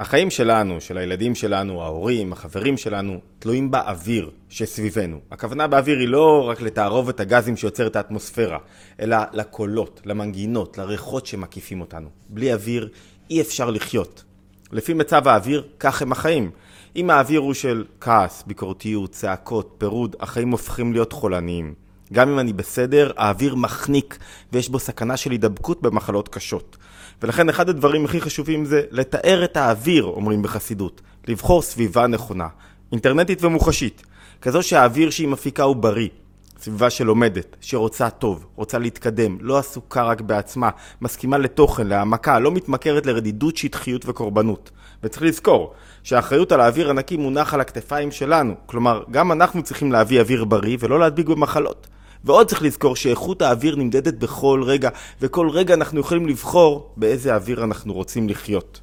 החיים שלנו, של הילדים שלנו, ההורים, החברים שלנו, תלויים באוויר שסביבנו. הכוונה באוויר היא לא רק לתערובת הגזים שיוצר את האטמוספירה, אלא לקולות, למנגינות, לריחות שמקיפים אותנו. בלי אוויר אי אפשר לחיות. לפי מצב האוויר, כך הם החיים. אם האוויר הוא של כעס, ביקורתיות, צעקות, פירוד, החיים הופכים להיות חולניים. גם אם אני בסדר, האוויר מחניק ויש בו סכנה של הידבקות במחלות קשות. ולכן אחד הדברים הכי חשובים זה לתאר את האוויר, אומרים בחסידות. לבחור סביבה נכונה, אינטרנטית ומוחשית. כזו שהאוויר שהיא מפיקה הוא בריא. סביבה שלומדת, שרוצה טוב, רוצה להתקדם, לא עסוקה רק בעצמה, מסכימה לתוכן, להעמקה, לא מתמכרת לרדידות, שטחיות וקורבנות. וצריך לזכור שהאחריות על האוויר הנקי מונח על הכתפיים שלנו. כלומר, גם אנחנו צריכים להביא אוויר בריא ולא להדביק במחלות. ועוד צריך לזכור שאיכות האוויר נמדדת בכל רגע, וכל רגע אנחנו יכולים לבחור באיזה אוויר אנחנו רוצים לחיות.